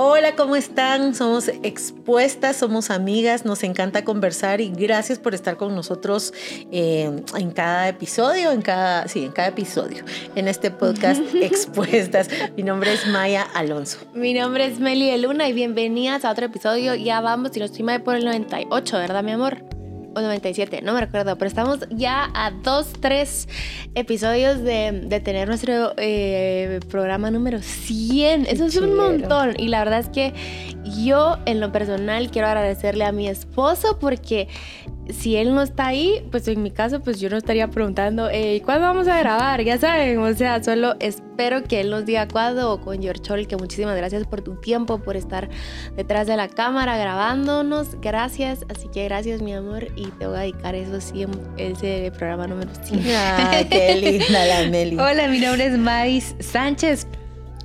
Hola, ¿cómo están? Somos expuestas, somos amigas, nos encanta conversar y gracias por estar con nosotros eh, en cada episodio, en cada, sí, en cada episodio, en este podcast Expuestas. Mi nombre es Maya Alonso. Mi nombre es Meli de Luna y bienvenidas a otro episodio. Ya vamos, si no estoy mal, por el 98, ¿verdad, mi amor? 97, no me recuerdo, pero estamos ya a dos, tres episodios de, de tener nuestro eh, programa número 100. Eso es un montón. Y la verdad es que yo, en lo personal, quiero agradecerle a mi esposo porque si él no está ahí, pues en mi caso, pues yo no estaría preguntando, ¿cuándo vamos a grabar? Ya saben, o sea, solo espero que él nos diga cuándo o con George Chol, que muchísimas gracias por tu tiempo, por estar detrás de la cámara grabándonos. Gracias, así que gracias, mi amor, y te voy a dedicar eso sí, ese programa número 100. Ay, qué linda la Meli. Hola, mi nombre es Mais Sánchez.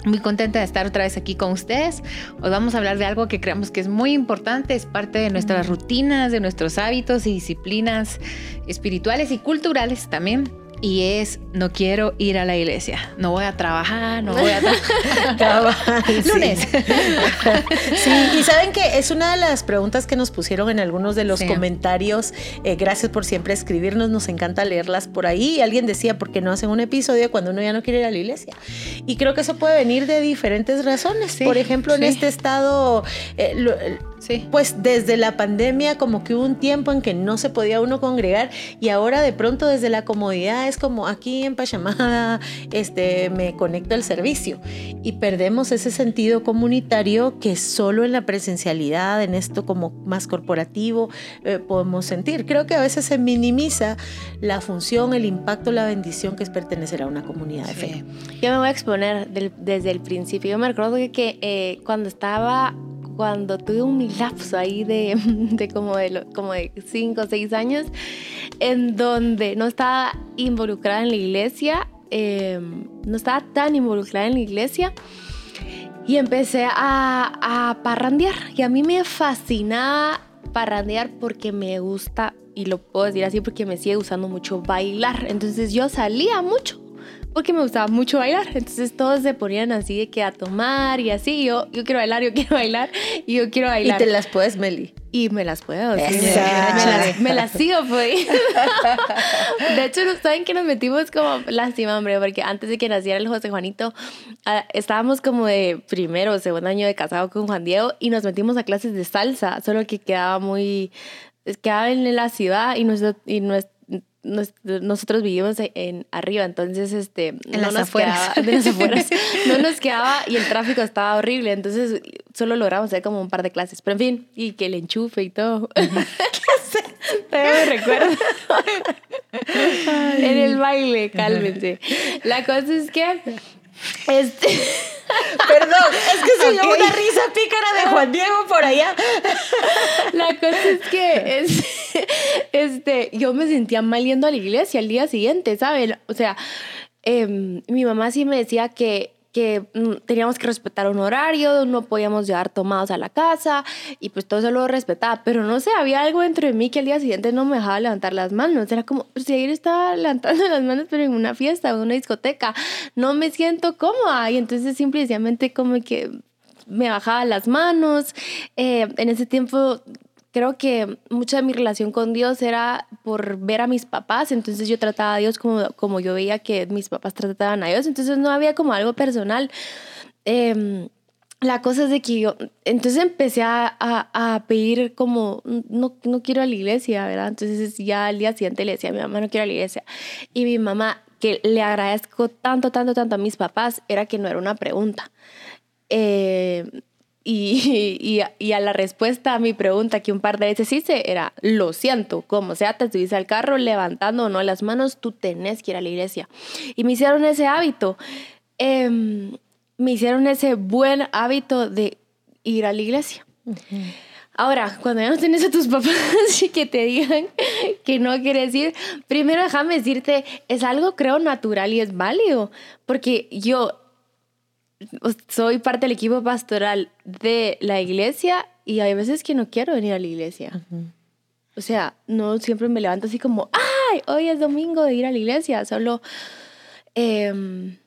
Muy contenta de estar otra vez aquí con ustedes. Hoy vamos a hablar de algo que creemos que es muy importante, es parte de nuestras rutinas, de nuestros hábitos y disciplinas espirituales y culturales también y es no quiero ir a la iglesia, no voy a trabajar, no voy a trabajar. Lunes. sí, y saben que es una de las preguntas que nos pusieron en algunos de los comentarios. Eh, gracias por siempre escribirnos, nos encanta leerlas por ahí. Alguien decía, ¿por qué no hacen un episodio cuando uno ya no quiere ir a la iglesia? Y creo que eso puede venir de diferentes razones. por ejemplo, en este estado, eh, pues desde la pandemia como que hubo un tiempo en que no se podía uno congregar y ahora de pronto desde la comodidad es como aquí en Pachamada este, me conecto al servicio y perdemos ese sentido comunitario que solo en la presencialidad, en esto como más corporativo eh, podemos sentir. Creo que a veces se minimiza la función, el impacto, la bendición que es pertenecer a una comunidad de fe. Yo me voy a exponer desde el principio. Yo me acuerdo que, eh, cuando estaba cuando tuve un lapso ahí de, de como de como de 5 o 6 años, en donde no estaba involucrada en la iglesia, em, no estaba tan involucrada en la iglesia, y empecé a, a parrandear. Y a mí me fascinaba parrandear porque me gusta, y lo puedo decir así porque me sigue gustando mucho bailar. Entonces yo salía mucho porque me gustaba mucho bailar. Entonces todos se ponían así de que a tomar y así. Yo, yo quiero bailar, yo quiero bailar y yo quiero bailar. Y te las puedes, Meli. Y me las puedo. Sí, me, las, sigo, pues. de hecho, ¿saben que nos metimos como lástima, hombre? Porque antes de que naciera el José Juanito, ah, estábamos como de primero o segundo año de casado con Juan Diego y nos metimos a clases de salsa, solo que quedaba muy quedaba en la ciudad y, nuestro, y nuestro, nosotros vivimos en arriba, entonces este en no las nos afueras. Quedaba, de las afueras, no nos quedaba y el tráfico estaba horrible, entonces solo logramos hacer como un par de clases, pero en fin, y que el enchufe y todo. ¿Qué me recuerdo. en el baile, cálmense. La cosa es que este. Perdón, es que se okay. una risa pícara de Juan Diego por allá. La cosa es que es, este, yo me sentía mal yendo a la iglesia al día siguiente, ¿saben? O sea, em, mi mamá sí me decía que que mm, teníamos que respetar un horario, no podíamos llevar tomados a la casa y pues todo eso lo respetaba, pero no sé, había algo dentro de mí que al día siguiente no me dejaba levantar las manos, era como pues, si ayer estaba levantando las manos pero en una fiesta en una discoteca, no me siento cómoda y entonces simplemente como que me bajaba las manos, eh, en ese tiempo creo que mucha de mi relación con Dios era por ver a mis papás, entonces yo trataba a Dios como, como yo veía que mis papás trataban a Dios, entonces no había como algo personal. Em, la cosa es de que yo, entonces empecé a, a, pedir como, no, no quiero a la iglesia, ¿verdad? Entonces ya al día siguiente le decía a mi mamá, no quiero a la iglesia. Y mi mamá, que le agradezco tanto, tanto, tanto a mis papás, era que no era una pregunta. Eh, y, y, a la respuesta a mi pregunta que un par de veces hice era, lo siento, como sea, te subiste al carro levantando o no las manos, tú tenés que ir a la iglesia. Y me hicieron ese hábito, em, me hicieron ese buen hábito de ir a la iglesia. Ahora, cuando ya no tienes a tus papás y que te digan que no quieres ir, primero déjame decirte, es algo creo natural y es válido, porque yo soy parte del equipo pastoral de la iglesia y hay veces que no quiero venir a la iglesia. O sea, no siempre me levanto así como, ay, hoy es domingo de ir a la iglesia. Solo, em,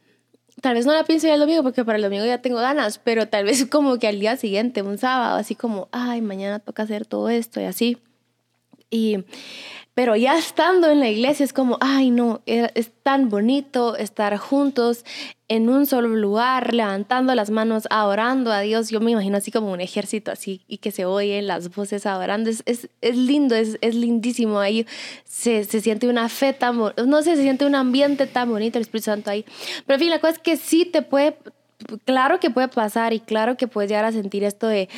tal vez no la pienso ya el domingo porque para el domingo ya tengo ganas, pero tal vez como que al día siguiente, un sábado, así como, ay, mañana toca hacer todo esto y así. Y pero ya estando en la iglesia es como, ay no, es tan bonito estar juntos en un solo lugar, levantando las manos, adorando a Dios. Yo me imagino así como un ejército así y que se oyen las voces adorando. Es, es, es lindo, es, es, lindísimo. Ahí se, se, siente una fe tan, no sé, se siente un ambiente tan bonito, el Espíritu Santo ahí. Pero en fin, la cosa es que sí te puede, claro que puede pasar y claro que puedes llegar a sentir esto de,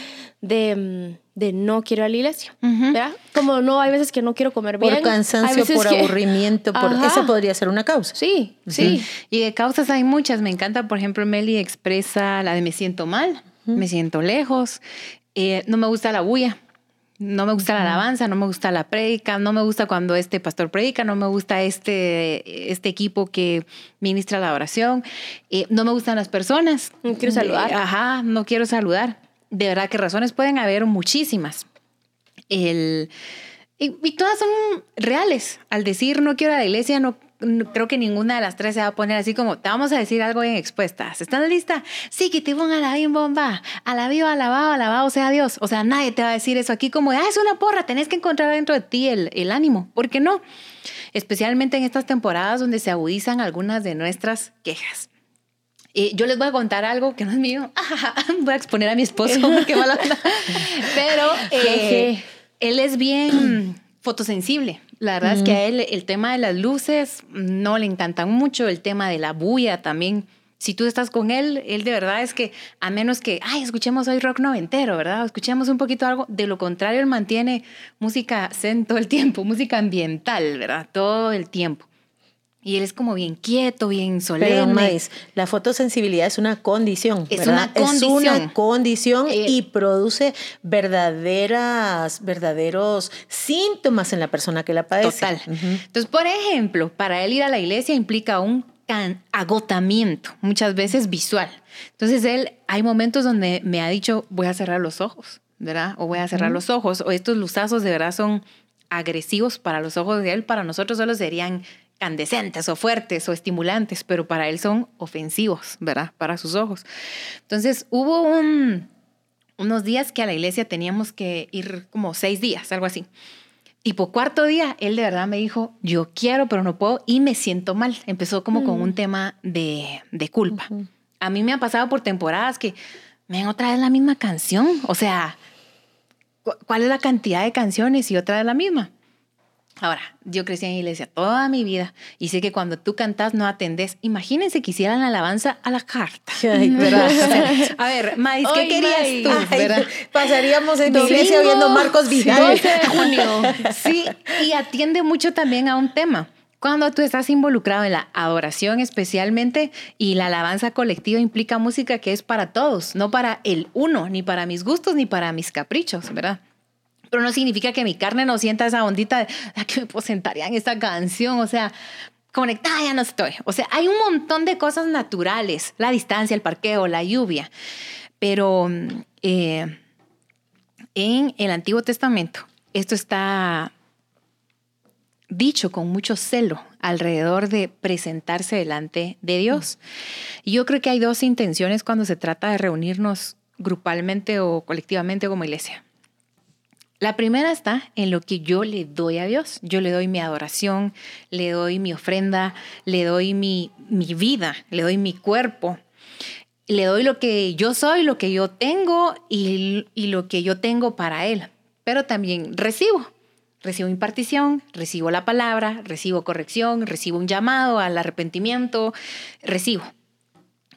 de mm, de no quiero ir a la iglesia, ¿verdad? Como no, hay veces que no quiero comer bien. Por cansancio, por aburrimiento, por esa podría ser una causa. Sí, sí, Y de causas hay muchas. Me encanta, por ejemplo, Meli expresa la de me siento mal, me siento lejos, eh, no me gusta la bulla. No me gusta la alabanza, no me gusta la prédica, no me gusta cuando este pastor predica, no me gusta este, este equipo que ministra la oración, eh, no me gustan las personas. No quiero saludar. ajá, no quiero saludar de verdad que razones pueden haber muchísimas. El, y, todas son reales. Al decir no quiero a la iglesia, no, creo que ninguna de las tres se va a poner así como, te vamos a decir algo bien expuestas. ¿Están lista? Sí, que te pongan a la bien bomba, a la viva, alabado, alabado sea Dios. O sea, nadie te va a decir eso aquí como, ah, es una porra, tenés que encontrar dentro de ti el, el ánimo. ¿Por qué no? Especialmente en estas temporadas donde se agudizan algunas de nuestras quejas. Eh, yo les voy a contar algo que no es mío. voy a exponer a mi esposo, qué mala Pero eh, él es bien fotosensible. La verdad es que a él el tema de las luces no le encantan mucho, el tema de la bulla también. Si tú estás con él, él de verdad es que, a menos que, ay, escuchemos hoy rock noventero, ¿verdad? escuchemos un poquito algo, de lo contrario, él mantiene música zen todo el tiempo, música ambiental, ¿verdad? Todo el tiempo. Y él es como bien quieto, bien solemne. la fotosensibilidad es una condición. Es una condición. Es una condición eh, y produce verdaderas, verdaderos síntomas en la persona que la padece. Total. Entonces, por ejemplo, para él ir a la iglesia implica un agotamiento, muchas veces visual. Entonces, él, hay momentos donde me ha dicho, voy a cerrar los ojos, ¿verdad? O voy a cerrar los ojos, o estos luzazos de verdad son agresivos para los ojos de él, para nosotros solo serían candescentes o fuertes o estimulantes, pero para él son ofensivos, ¿verdad? Para sus ojos. Entonces hubo un, unos días que a la iglesia teníamos que ir como seis días, algo así. Por cuarto día, él de verdad me dijo, yo quiero, pero no puedo y me siento mal. Empezó como con un mm. tema de, de culpa. A mí me ha pasado por temporadas que me han otra vez la misma canción. O sea, ¿cuál es la cantidad de canciones y otra vez la misma? Ahora, yo crecí en iglesia toda mi vida y sé que cuando tú cantas no atendés. Imagínense que hicieran la alabanza a la carta. a ver, Maíz, ¿qué querías tú? pasaríamos en iglesia oyendo Marcos Vidal. 12 de junio. sí, y atiende mucho también a un tema. Cuando tú estás involucrado en la adoración especialmente y la alabanza colectiva implica música que es para todos, no para el uno, ni para mis gustos, ni para mis caprichos, ¿verdad? Pero no significa que mi carne no sienta esa ondita de que me puedo en esta canción. O sea, conectada ya no estoy. O sea, hay un montón de cosas naturales. La distancia, el parqueo, la lluvia. Pero eh, en el Antiguo Testamento esto está dicho con mucho celo alrededor de presentarse delante de Dios. Y yo creo que hay dos intenciones cuando se trata de reunirnos grupalmente o colectivamente como iglesia. La primera está en lo que yo le doy a Dios. Yo le doy mi adoración, le doy mi ofrenda, le doy mi, mi vida, le doy mi cuerpo, le doy lo que yo soy, lo que yo tengo y, lo que yo tengo para Él. Pero también recibo. Recibo impartición, recibo la palabra, recibo corrección, recibo un llamado al arrepentimiento, recibo.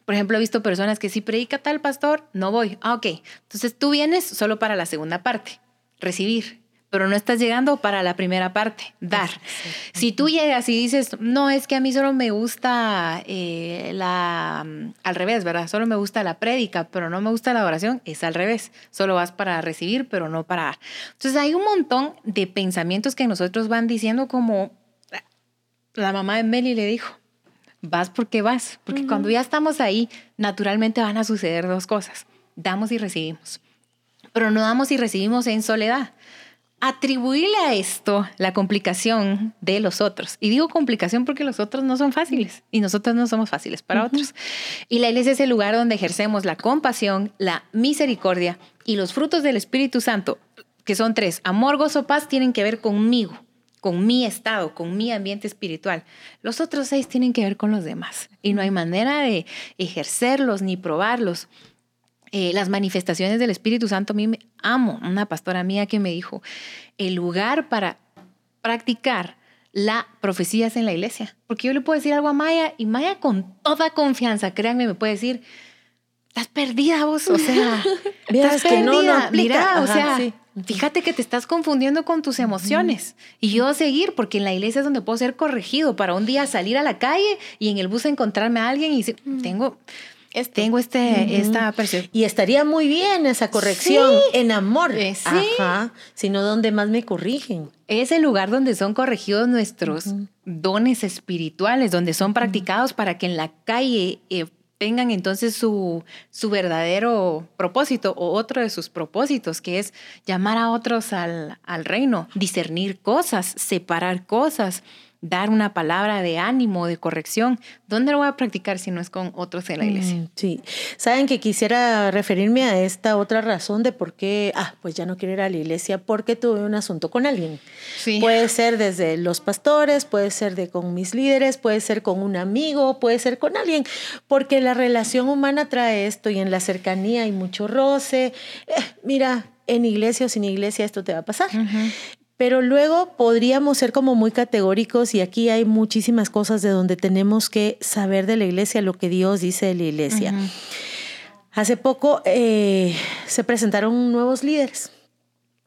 Por ejemplo, he visto personas que si predica tal pastor, no voy. Ah, ok. Entonces tú vienes solo para la segunda parte recibir, pero no estás llegando para la primera parte, dar. Si tú llegas y dices, no, es que a mí solo me gusta eh, la, mm, al revés, ¿verdad? Solo me gusta la prédica, pero no me gusta la oración, es al revés. Solo vas para recibir, pero no para dar. Entonces hay un montón de pensamientos que nosotros van diciendo como la mamá de Meli le dijo, vas porque vas, porque cuando ya estamos ahí, naturalmente van a suceder dos cosas, damos y recibimos pero no damos y recibimos en soledad. atribuirle a esto la complicación de los otros. Y digo complicación porque los otros no son fáciles y nosotros no somos fáciles para otros. Y la iglesia es el lugar donde ejercemos la compasión, la misericordia y los frutos del Espíritu Santo, que son tres. Amor, gozo, paz, tienen que ver conmigo, con mi estado, con mi ambiente espiritual. Los otros seis tienen que ver con los demás. Y no hay manera de ejercerlos ni probarlos eh, las manifestaciones del Espíritu Santo, a mí me amo. Una pastora mía que me dijo, el lugar para practicar la profecía es en la iglesia. Porque yo le puedo decir algo a Maya y Maya con toda confianza, créanme, me puede decir, estás perdida vos, o sea, estás perdida. No, no Mira, o sea, fíjate que te estás confundiendo con tus emociones. Y yo seguir, porque en la iglesia es donde puedo ser corregido para un día salir a la calle y en el bus encontrarme a alguien y decir, tengo tengo este, esta percepción. Y estaría muy bien esa corrección en amor. Eh, sí. Ajá. Sino donde más me corrigen. Es el lugar donde son corregidos nuestros dones espirituales, donde son practicados para que en la calle eh, tengan entonces su, su verdadero propósito o otro de sus propósitos, que es llamar a otros al, al reino, discernir cosas, separar cosas dar una palabra de ánimo, de corrección. ¿Dónde lo voy a practicar si no es con otros en la iglesia? Mm, sí, saben que quisiera referirme a esta otra razón de por qué, ah, pues ya no quiero ir a la iglesia porque tuve un asunto con alguien. Sí. Puede ser desde los pastores, puede ser de con mis líderes, puede ser con un amigo, puede ser con alguien, porque la relación humana trae esto y en la cercanía hay mucho roce. Eh, mira, en iglesia o sin iglesia esto te va a pasar. Pero luego podríamos ser como muy categóricos y aquí hay muchísimas cosas de donde tenemos que saber de la iglesia lo que Dios dice de la iglesia. Hace poco eh, se presentaron nuevos líderes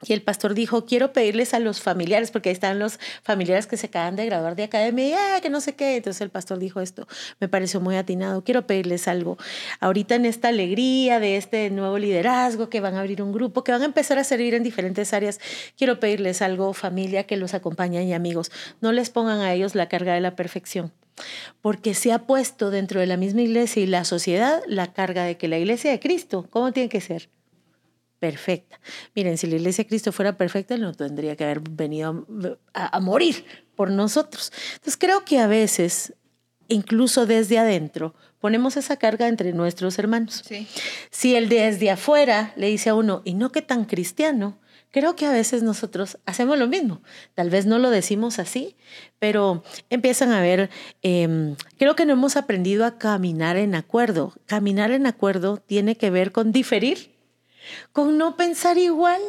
y el pastor dijo, quiero pedirles a los familiares, porque ahí están los familiares que se acaban de graduar de academia, ah, que no sé qué. Entonces el pastor dijo esto, me pareció muy atinado, quiero pedirles algo. Ahorita en esta alegría de este nuevo liderazgo, que van a abrir un grupo, que van a empezar a servir en diferentes áreas, quiero pedirles algo, familia, que los acompañen y amigos. No les pongan a ellos la carga de la perfección porque se ha puesto dentro de la misma iglesia y la sociedad la carga de que la iglesia de Cristo, ¿cómo tiene que ser? Perfecta. Miren, si la iglesia de Cristo fuera perfecta, no tendría que haber venido a, morir por nosotros. Entonces creo que a veces, incluso desde adentro, ponemos esa carga entre nuestros hermanos. Si el desde afuera le dice a uno, y no que tan cristiano, creo que a veces nosotros hacemos lo mismo. Tal vez no lo decimos así, pero empiezan a ver, em, creo que no hemos aprendido a caminar en acuerdo. Caminar en acuerdo tiene que ver con diferir con no pensar igual,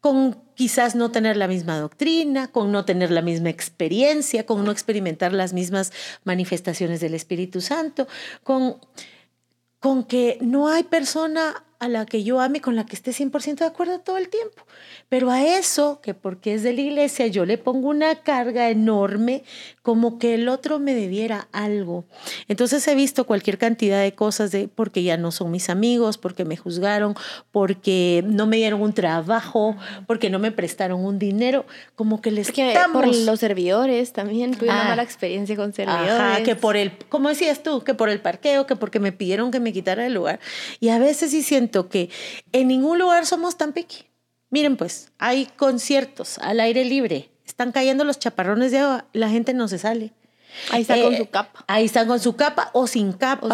con quizás no tener la misma doctrina, con no tener la misma experiencia, con no experimentar las mismas manifestaciones del Espíritu Santo, con, con que no hay persona a la que yo ame con la que esté 100% de acuerdo todo el tiempo. Pero a eso, que porque es de la iglesia, yo le pongo una carga enorme como que el otro me debiera algo. Entonces he visto cualquier cantidad de cosas de porque ya no son mis amigos, porque me juzgaron, porque no me dieron un trabajo, porque no me prestaron un dinero, como que les que por los servidores también tuve una ah. mala experiencia con servidores. Ajá, que por el, como decías tú, que por el parqueo, que porque me pidieron que me quitara el lugar. Y a veces sí siento que en ningún lugar somos tan piqui. Miren pues, hay conciertos al aire libre, están cayendo los chaparrones de agua, la gente no se sale. Ahí está con eh, su capa. Ahí están con su capa o sin capa. O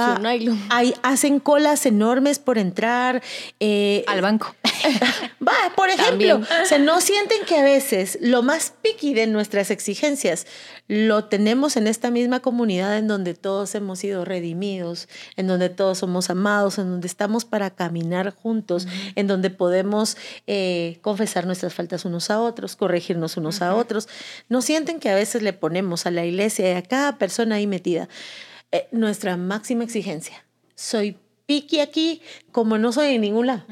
Ahí hacen colas enormes por entrar. Eh, Al banco. Va, por ejemplo, se no sienten que a veces lo más piqui de nuestras exigencias lo tenemos en esta misma comunidad en donde todos hemos sido redimidos, en donde todos somos amados, en donde estamos para caminar juntos, en donde podemos eh, confesar nuestras faltas unos a otros, corregirnos unos a otros. No sienten que a veces le ponemos a la iglesia y a cada persona ahí metida eh, nuestra máxima exigencia. Soy piqui aquí como no soy en ningún lado.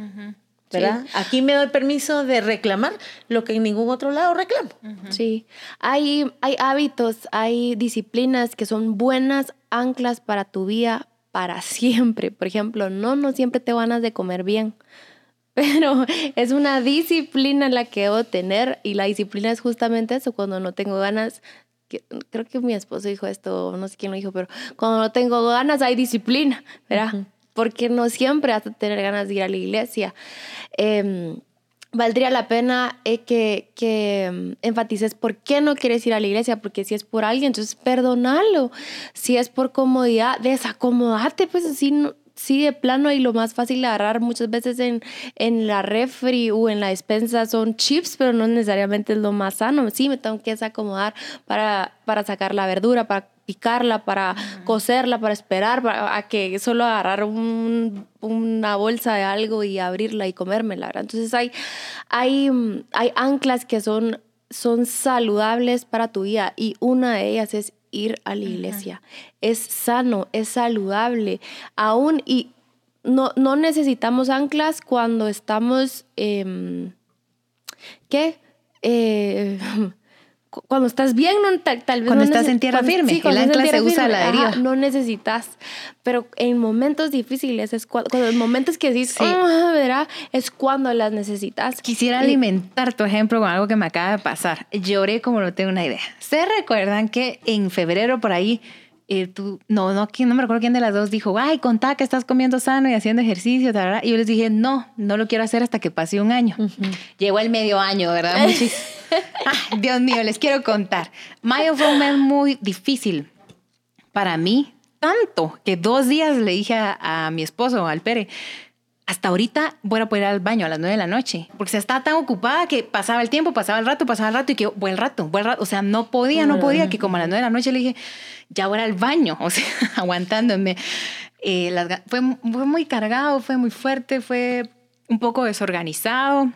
¿Verdad? Aquí me doy permiso de reclamar lo que en ningún otro lado reclamo. Sí, hay, hay hábitos, hay disciplinas que son buenas anclas para tu vida para siempre. Por ejemplo, no, no siempre te ganas de comer bien, pero es una disciplina la que debo tener y la disciplina es justamente eso, cuando no tengo ganas. creo que mi esposo dijo esto, no sé quién lo dijo, pero cuando no tengo ganas hay disciplina, ¿verdad? Porque no siempre has de tener ganas de ir a la iglesia. Em, valdría la pena eh, que, que mm, enfatices por qué no quieres ir a la iglesia, porque si es por alguien, entonces perdonalo. Si es por comodidad, desacomodate, pues así sí, de plano y lo más fácil de agarrar muchas veces en, en la refri o en la despensa son chips, pero no necesariamente es lo más sano. Sí, me tengo que desacomodar para, para sacar la verdura, para picarla, para coserla, para esperar a que solo agarrar una bolsa de algo y abrirla y comérmela. ¿verdad? Entonces hay, hay, hay anclas que son, son saludables para tu vida y una de ellas es ir a la iglesia. Es sano, es saludable. Aún y no, no necesitamos anclas cuando estamos, eh, ¿qué? Eh, cuando estás bien, no, tal, vez cuando estás en tierra firme, el ancla se usa la deriva. no necesitas, pero en momentos difíciles es cuando, en momentos que dices, ah, verá, es cuando las necesitas. Quisiera alimentar tu ejemplo con algo que me acaba de pasar. Lloré como no tengo una idea. ¿Se recuerdan que en febrero por ahí eh, tú, no, no, no me recuerdo quién de las dos dijo, ay, contá que estás comiendo sano y haciendo ejercicio, y yo les dije, no, no lo quiero hacer hasta que pase un año. Llegó el medio año, ¿verdad? Dios mío, les quiero contar. Mayo fue un mes muy difícil para mí, tanto que dos días le dije a, mi esposo, al Pere, hasta ahorita voy a poder ir al baño a las nueve de la noche, porque se estaba tan ocupada que pasaba el tiempo, pasaba el rato, pasaba el rato y que buen rato, buen rato, o sea, no podía, no podía, que como a las nueve de la noche le dije, ya voy al baño, o sea, aguantándome. Eh, fue, fue muy cargado, fue muy fuerte, fue un poco desorganizado.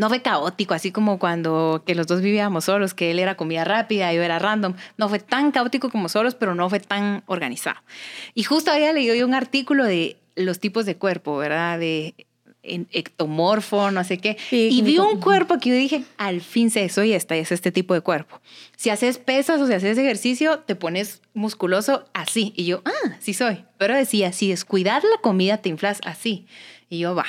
No fue caótico, así como cuando que los dos vivíamos solos, que él era comida rápida, y yo era random. No fue tan caótico como solos, pero no fue tan organizado. Y justo había leído yo un artículo de los tipos de cuerpo, ¿verdad? De ectomorfo, no sé qué. y vi un cuerpo que yo dije, al fin sé, soy esta, es este tipo de cuerpo. Si haces pesas o si haces ejercicio, te pones musculoso así. Y yo, ah, sí soy. Pero decía, si descuidar la comida, te inflas así. Y yo, va.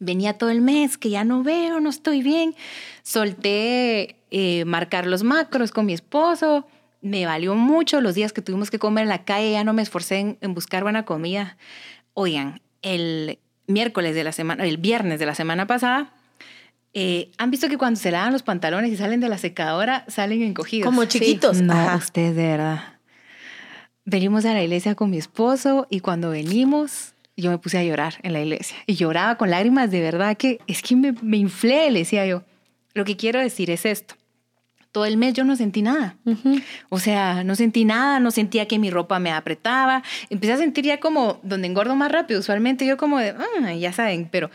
Venía todo el mes que ya no veo, no estoy bien. Solté eh, marcar los macros con mi esposo. Me valió mucho los días que tuvimos que comer en la calle. Ya no me esforcé en buscar buena comida Oigan, el miércoles de la semana, el viernes de la semana pasada, eh, ¿Han visto que cuando se lavan los pantalones y salen de la secadora, salen encogidos? Como chiquitos. No, ustedes de verdad. Venimos a la iglesia con mi esposo y cuando venimos, yo me puse a llorar en la iglesia. Y lloraba con lágrimas de verdad que es que me, me inflé, le decía yo. Lo que quiero decir es esto todo el mes yo no sentí nada. O sea, no sentí nada, no sentía que mi ropa me apretaba. Empecé a sentir ya como donde engordo más rápido. Usualmente yo como de, ah, ya saben, pero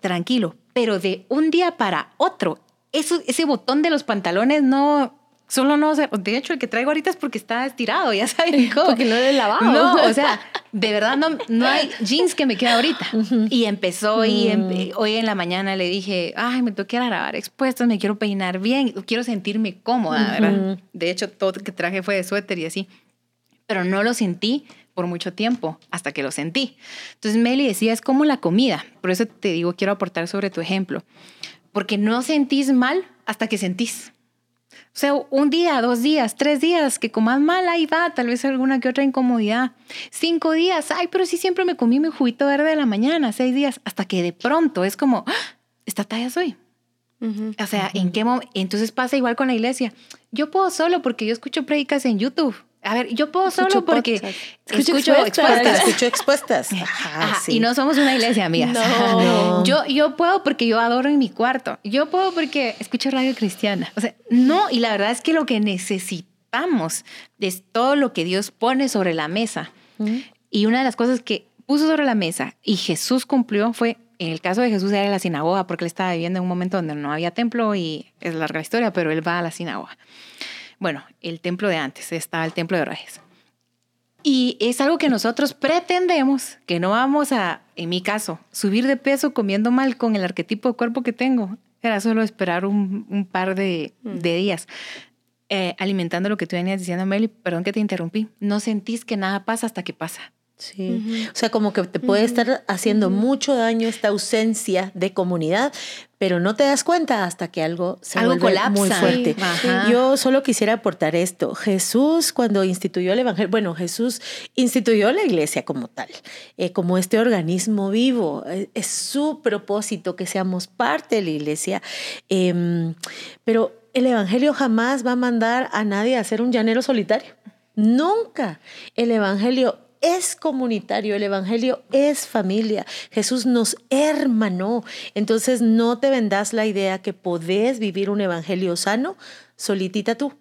tranquilo. Pero de un día para otro, eso, ese botón de los pantalones no, Solo no, de hecho, el que traigo ahorita es porque está estirado, ya saben cómo. Porque no lo he lavado. No, o sea, de verdad no, no hay jeans que me quede ahorita. Y empezó y mm. hoy en la mañana le dije, ay, me tengo que grabar expuestos, me quiero peinar bien, quiero sentirme cómoda, ¿verdad? De hecho, todo lo que traje fue de suéter y así. Pero no lo sentí por mucho tiempo hasta que lo sentí. Entonces Meli decía, es como la comida. Por eso te digo, quiero aportar sobre tu ejemplo. Porque no sentís mal hasta que sentís. O sea, un día, dos días, tres días que comas mal, ahí va, tal vez alguna que otra incomodidad. Cinco días, ay, pero sí siempre me comí mi juguito verde de la mañana, seis días, hasta que de pronto es como, ¡Ah! esta talla soy. O sea, ¿en qué momento? Entonces pasa igual con la iglesia. Yo puedo solo porque yo escucho predicas en YouTube. A ver, yo puedo solo porque escucho, expuestas. Escucho expuestas. Y no somos una iglesia, amigas. No. Yo, yo puedo porque yo adoro en mi cuarto. Yo puedo porque escucho radio cristiana. O sea, no, y la verdad es que lo que necesitamos es todo lo que Dios pone sobre la mesa. Y una de las cosas que puso sobre la mesa y Jesús cumplió fue, en el caso de Jesús era la sinagoga, porque él estaba viviendo en un momento donde no había templo y es larga historia, pero él va a la sinagoga bueno, el templo de antes, estaba el templo de Reyes. Y es algo que nosotros pretendemos, que no vamos a, en mi caso, subir de peso comiendo mal con el arquetipo de cuerpo que tengo. Era solo esperar un, par de, mm. días. Eh, alimentando lo que tú venías diciendo, Meli, perdón que te interrumpí. No sentís que nada pasa hasta que pasa. Sí. O sea, como que te puede estar haciendo mucho daño esta ausencia de comunidad, pero no te das cuenta hasta que algo se algo vuelve colapsa. muy fuerte. Yo solo quisiera aportar esto. Jesús cuando instituyó el Evangelio, bueno, Jesús instituyó la iglesia como tal, eh, como este organismo vivo. Eh, es su propósito que seamos parte de la iglesia. Em, pero el Evangelio jamás va a mandar a nadie a ser un llanero solitario. Nunca. El Evangelio es comunitario, el Evangelio es familia. Jesús nos hermanó. Entonces no te vendas la idea que podés vivir un Evangelio sano solitita tú,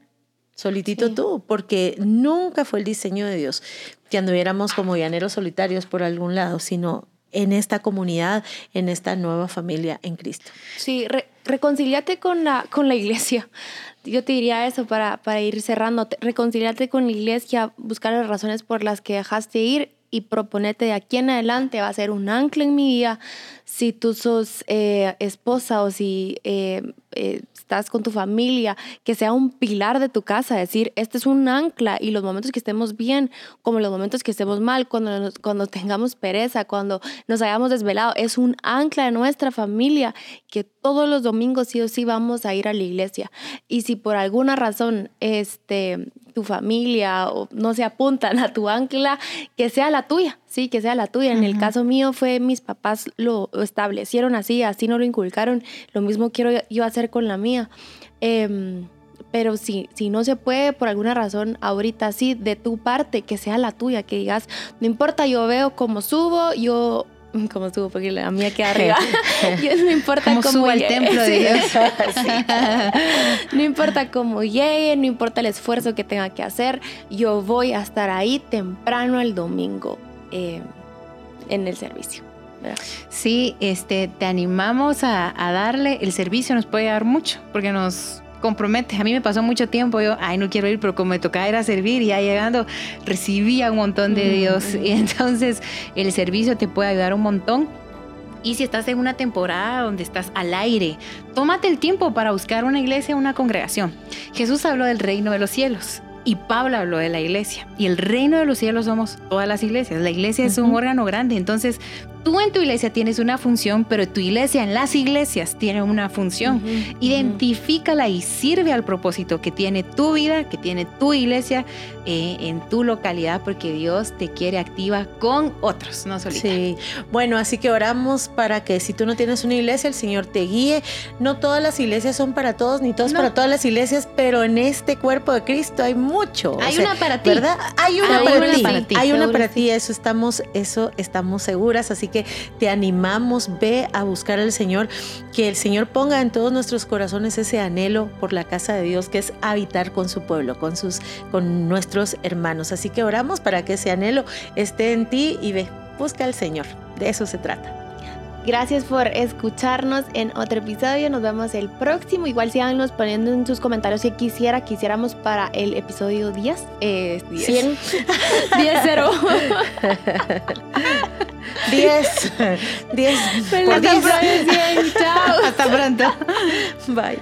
solitito tú, porque nunca fue el diseño de Dios que anduviéramos como llaneros solitarios por algún lado, sino en esta comunidad, en esta nueva familia en Cristo. Sí, reconciliate con la, con la iglesia. Yo te diría eso para, para ir cerrando. Reconciliate con la iglesia, buscar las razones por las que dejaste ir y proponete de aquí en adelante va a ser un ancla en mi vida. Si tú sos eh, esposa o si eh, eh, estás con tu familia, que sea un pilar de tu casa, decir, este es un ancla y los momentos que estemos bien, como los momentos que estemos mal, cuando, cuando tengamos pereza, cuando nos hayamos desvelado, es un ancla de nuestra familia, que todos los domingos sí o sí vamos a ir a la iglesia. Y si por alguna razón este, tu familia o no se apuntan a tu ancla, que sea la tuya, sí, que sea la tuya. En el caso mío fue mis papás lo establecieron así, así no lo inculcaron, lo mismo quiero yo hacer con la mía. Em, pero si, si no se puede por alguna razón ahorita sí, de tu parte, que sea la tuya, que digas, no importa, yo veo cómo subo, yo como subo porque la mía queda arriba. no importa cómo subo al templo de Dios. no importa cómo llegue, no importa el esfuerzo que tenga que hacer, yo voy a estar ahí temprano el domingo em, en el servicio. Sí, este, te animamos a, darle, el servicio nos puede dar mucho, porque nos compromete. A mí me pasó mucho tiempo, yo, ay, no quiero ir, pero como me tocaba ir a servir y ya llegando, recibía un montón de Dios. Y entonces el servicio te puede ayudar un montón. Y si estás en una temporada donde estás al aire, tómate el tiempo para buscar una iglesia, una congregación. Jesús habló del reino de los cielos. Y Pablo habló de la iglesia. Y el reino de los cielos somos todas las iglesias. La iglesia es un órgano grande. Entonces, tú en tu iglesia tienes una función, pero tu iglesia en las iglesias tiene una función. Identifícala y sirve al propósito que tiene tu vida, que tiene tu iglesia eh, en tu localidad, porque Dios te quiere activa con otros, no solita. Sí, bueno, así que oramos para que si tú no tienes una iglesia, el Señor te guíe. No todas las iglesias son para todos, ni todos para todas las iglesias, pero en este cuerpo de Cristo hay mucho. Hay una para ti. ¿Verdad? Hay una, para, ti. Hay una para ti, eso estamos, eso estamos seguras, así que te animamos, ve a buscar al Señor, que el Señor ponga en todos nuestros corazones ese anhelo por la casa de Dios, que es habitar con su pueblo, con, sus, con nuestros hermanos. Así que oramos para que ese anhelo esté en ti y ve, busca al Señor. De eso se trata. Gracias por escucharnos en otro episodio. Nos vemos el próximo. Igual síganos poniendo en sus comentarios si quisiera, quisiéramos para el episodio 10. Eh, 100. 10 0. 10. 10. Chao. Hasta pronto. Bye.